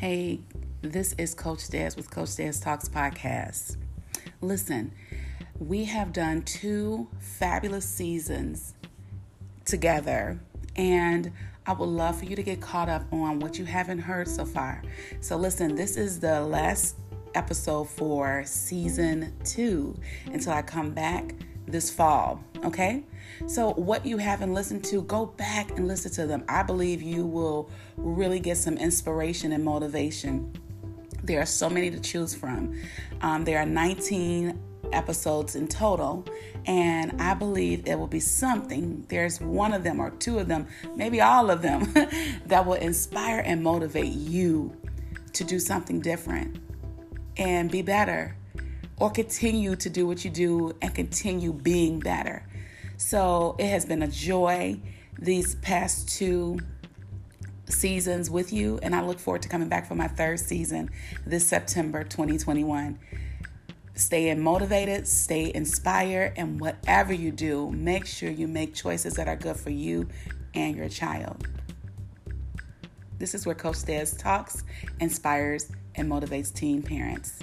Hey, this is Coach Des with Coach Des Talks podcast. Listen, we have done two fabulous seasons together, and I would love for you to get caught up on what you haven't heard so far. So, listen, this is the last episode for season two until I come back this fall. Okay? So, what you haven't listened to, go back and listen to them. I believe you will really get some inspiration and motivation. There are so many to choose from. Um, there are 19 episodes in total, and I believe there will be something. There's one of them or two of them, maybe all of them, that will inspire and motivate you to do something different and be better or continue to do what you do and continue being better. So it has been a joy these past two seasons with you, and I look forward to coming back for my third season this September 2021. Stay motivated, stay inspired, and whatever you do, make sure you make choices that are good for you and your child. This is where Coach Des talks, inspires, and motivates teen parents.